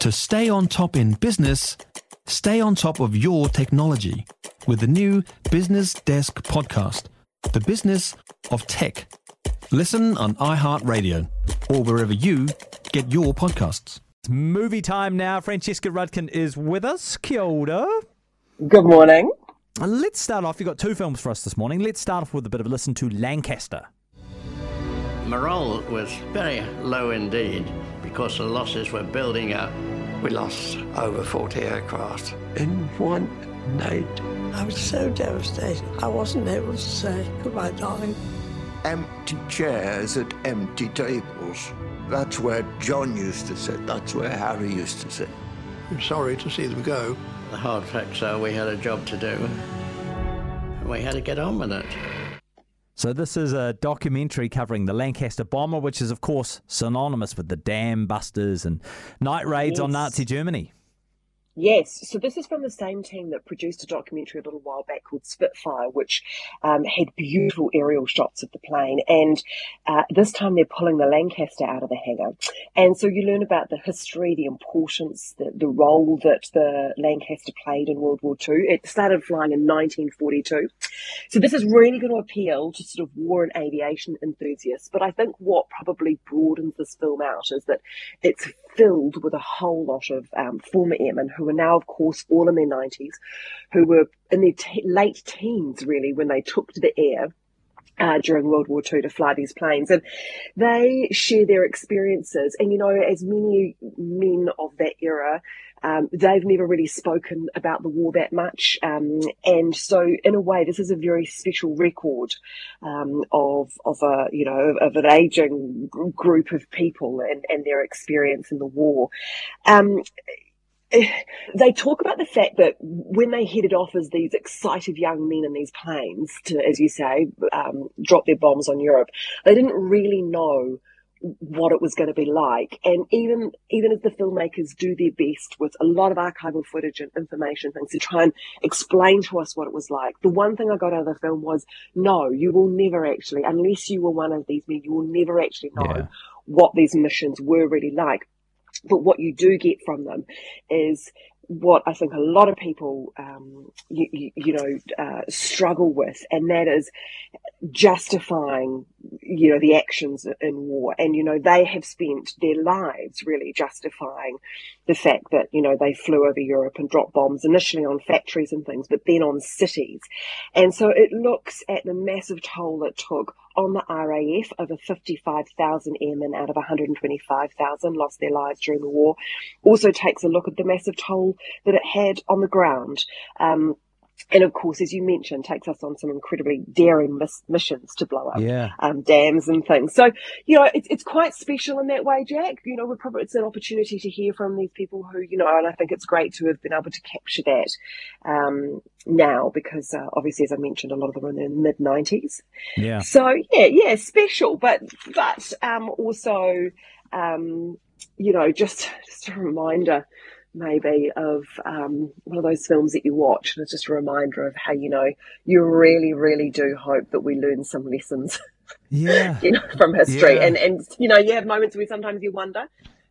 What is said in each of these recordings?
To stay on top in business, stay on top of your technology with the new Business Desk podcast, The Business of Tech. Listen on iHeartRadio or wherever you get your podcasts. It's movie time now. Francesca Rudkin is with us. Kia ora. Good morning. Let's start off. You've got two films for us this morning. Let's start off with a bit of a listen to Lancaster. Morale was very low indeed because the losses were building up. We lost over 40 aircraft in one night. I was so devastated. I wasn't able to say goodbye, darling. Empty chairs at empty tables. That's where John used to sit. That's where Harry used to sit. I'm sorry to see them go. The hard facts are we had a job to do. And we had to get on with it. So, this is a documentary covering the Lancaster bomber, which is, of course, synonymous with the dam busters and night raids on Nazi Germany. Yes, so this is from the same team that produced a documentary a little while back called Spitfire, which um, had beautiful aerial shots of the plane. And uh, this time they're pulling the Lancaster out of the hangar. And so you learn about the history, the importance, the, the role that the Lancaster played in World War II. It started flying in 1942. So this is really going to appeal to sort of war and aviation enthusiasts. But I think what probably broadens this film out is that it's filled with a whole lot of um, former airmen who are now, of course, all in their 90s, who were in their te- late teens, really, when they took to the air. Uh, during World War II to fly these planes. And they share their experiences. And, you know, as many men of that era, um, they've never really spoken about the war that much. Um, and so, in a way, this is a very special record um, of, of a, you know, of an aging group of people and, and their experience in the war. They talk about the fact that when they headed off as these excited young men in these planes to, as you say, um, drop their bombs on Europe, they didn't really know what it was going to be like. And even even as the filmmakers do their best with a lot of archival footage and information things to try and explain to us what it was like, the one thing I got out of the film was no, you will never actually, unless you were one of these men, you will never actually know Yeah. what these missions were really like. But what you do get from them is what I think a lot of people, um, you, you, you know, uh, struggle with, and that is justifying, you know, the actions in war. And, you know, they have spent their lives really justifying the fact that, you know, they flew over Europe and dropped bombs initially on factories and things, but then on cities. And so it looks at the massive toll it took on the RAF. Over 55,000 airmen out of 125,000 lost their lives during the war. Also takes a look at the massive toll that it had on the ground. Um, and of course, as you mentioned, takes us on some incredibly daring miss- missions to blow up Yeah. um, dams and things. So, you know, it's, it's quite special in that way, Jack. You know, we're probably, it's an opportunity to hear from these people who, you know, and I think it's great to have been able to capture that um, now because uh, obviously, as I mentioned, a lot of them are in their mid 90s. Yeah. So, yeah, yeah, special, but, but um, also, um, you know, just, just a reminder maybe of um, one of those films that you watch and it's just a reminder of how you know you really really do hope that we learn some lessons Yeah. you know from history Yeah. and and you know you have moments where sometimes you wonder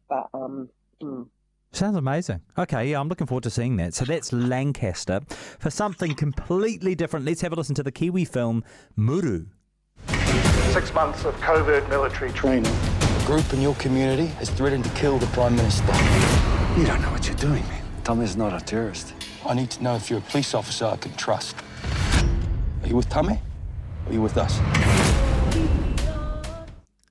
but um mm. Sounds amazing. Okay, yeah, I'm looking forward to seeing that. So that's Lancaster. For something completely different, let's have a listen to the Kiwi film Muru. Six months of covert military training. A group in your community has threatened to kill the Prime Minister. You don't know what you're doing, man. Tommy's not a terrorist. I need to know if you're a police officer I can trust. Are you with Tommy? Or are you with us?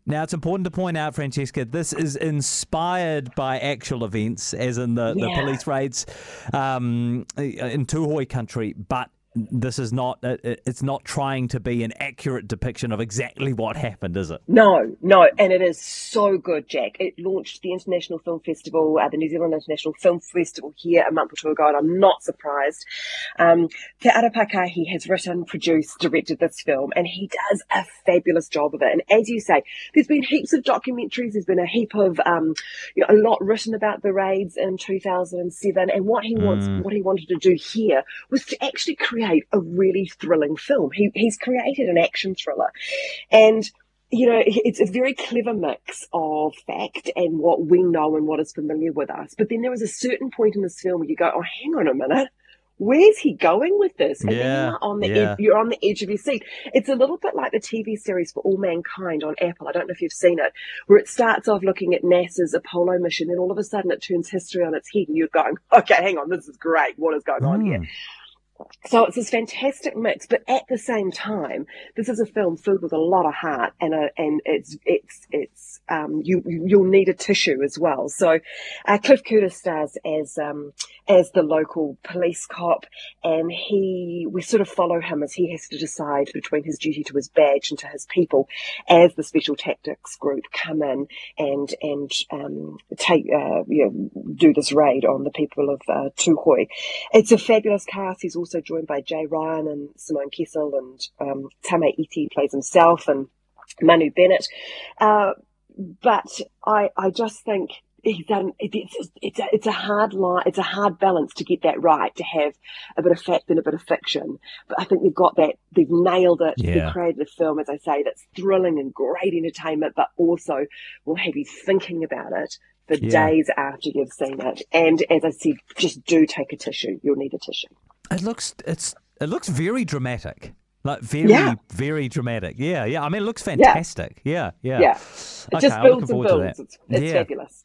Now, it's important to point out, Francesca, this is inspired by actual events, as in the, the police raids um, in Tūhoe country, but this is not, it- it- it's not trying to be an accurate depiction of exactly what happened, is it? No, no, and it is so good, Jack. It launched the International Film Festival, uh, the New Zealand International Film Festival here a month or two ago, and I'm not surprised. Um, Tearepa Kahi has written, produced, directed this film, and he does a fabulous job of it. And as you say, there's been heaps of documentaries, there's been a heap of, um, you know, a lot written about the raids in 2007, and what he wants, what he wanted to do here was to actually create a really thrilling film. He, he's created an action thriller, and you know, it's a very clever mix of fact and what we know and what is familiar with us. But then there is a certain point in this film where you go, oh, hang on a minute. Where's he going with this? And yeah, you're on the yeah. ed- you're on the edge of your seat. It's a little bit like the TV series for All Mankind on Apple. I don't know if you've seen it, where it starts off looking at NASA's Apollo mission, then all of a sudden it turns history on its head, and you're going, okay, hang on, this is great. What is going on here? Hmm. So it's this fantastic mix, but at the same time, this is a film filled with a lot of heart, and a, and it's it's it's um, you you'll need a tissue as well. So uh, Cliff Curtis stars as um, as the local police cop, and he we sort of follow him as he has to decide between his duty to his badge and to his people, as the special tactics group come in and and um, take uh, you know, do this raid on the people of uh, Tūhoe. It's a fabulous cast. He's also joined by Jay Ryan and Simone Kessel, and um, Tame Iti plays himself, and Manu Bennett. Uh, but I, I just think done. It's it's a, it's a hard line. It's a hard balance to get that right. To have a bit of fact and a bit of fiction. But I think they've got that. They've nailed it. Yeah. They've created a film, as I say, that's thrilling and great entertainment, but also will have you thinking about it for Yeah. days after you've seen it. And as I said, just do take a tissue. You'll need a tissue. It looks it's it looks very dramatic. Like very, Yeah. very dramatic. Yeah, yeah. I mean, it looks fantastic. Yeah, yeah. Yeah. It Okay, just builds and builds. It's, it's Yeah. fabulous.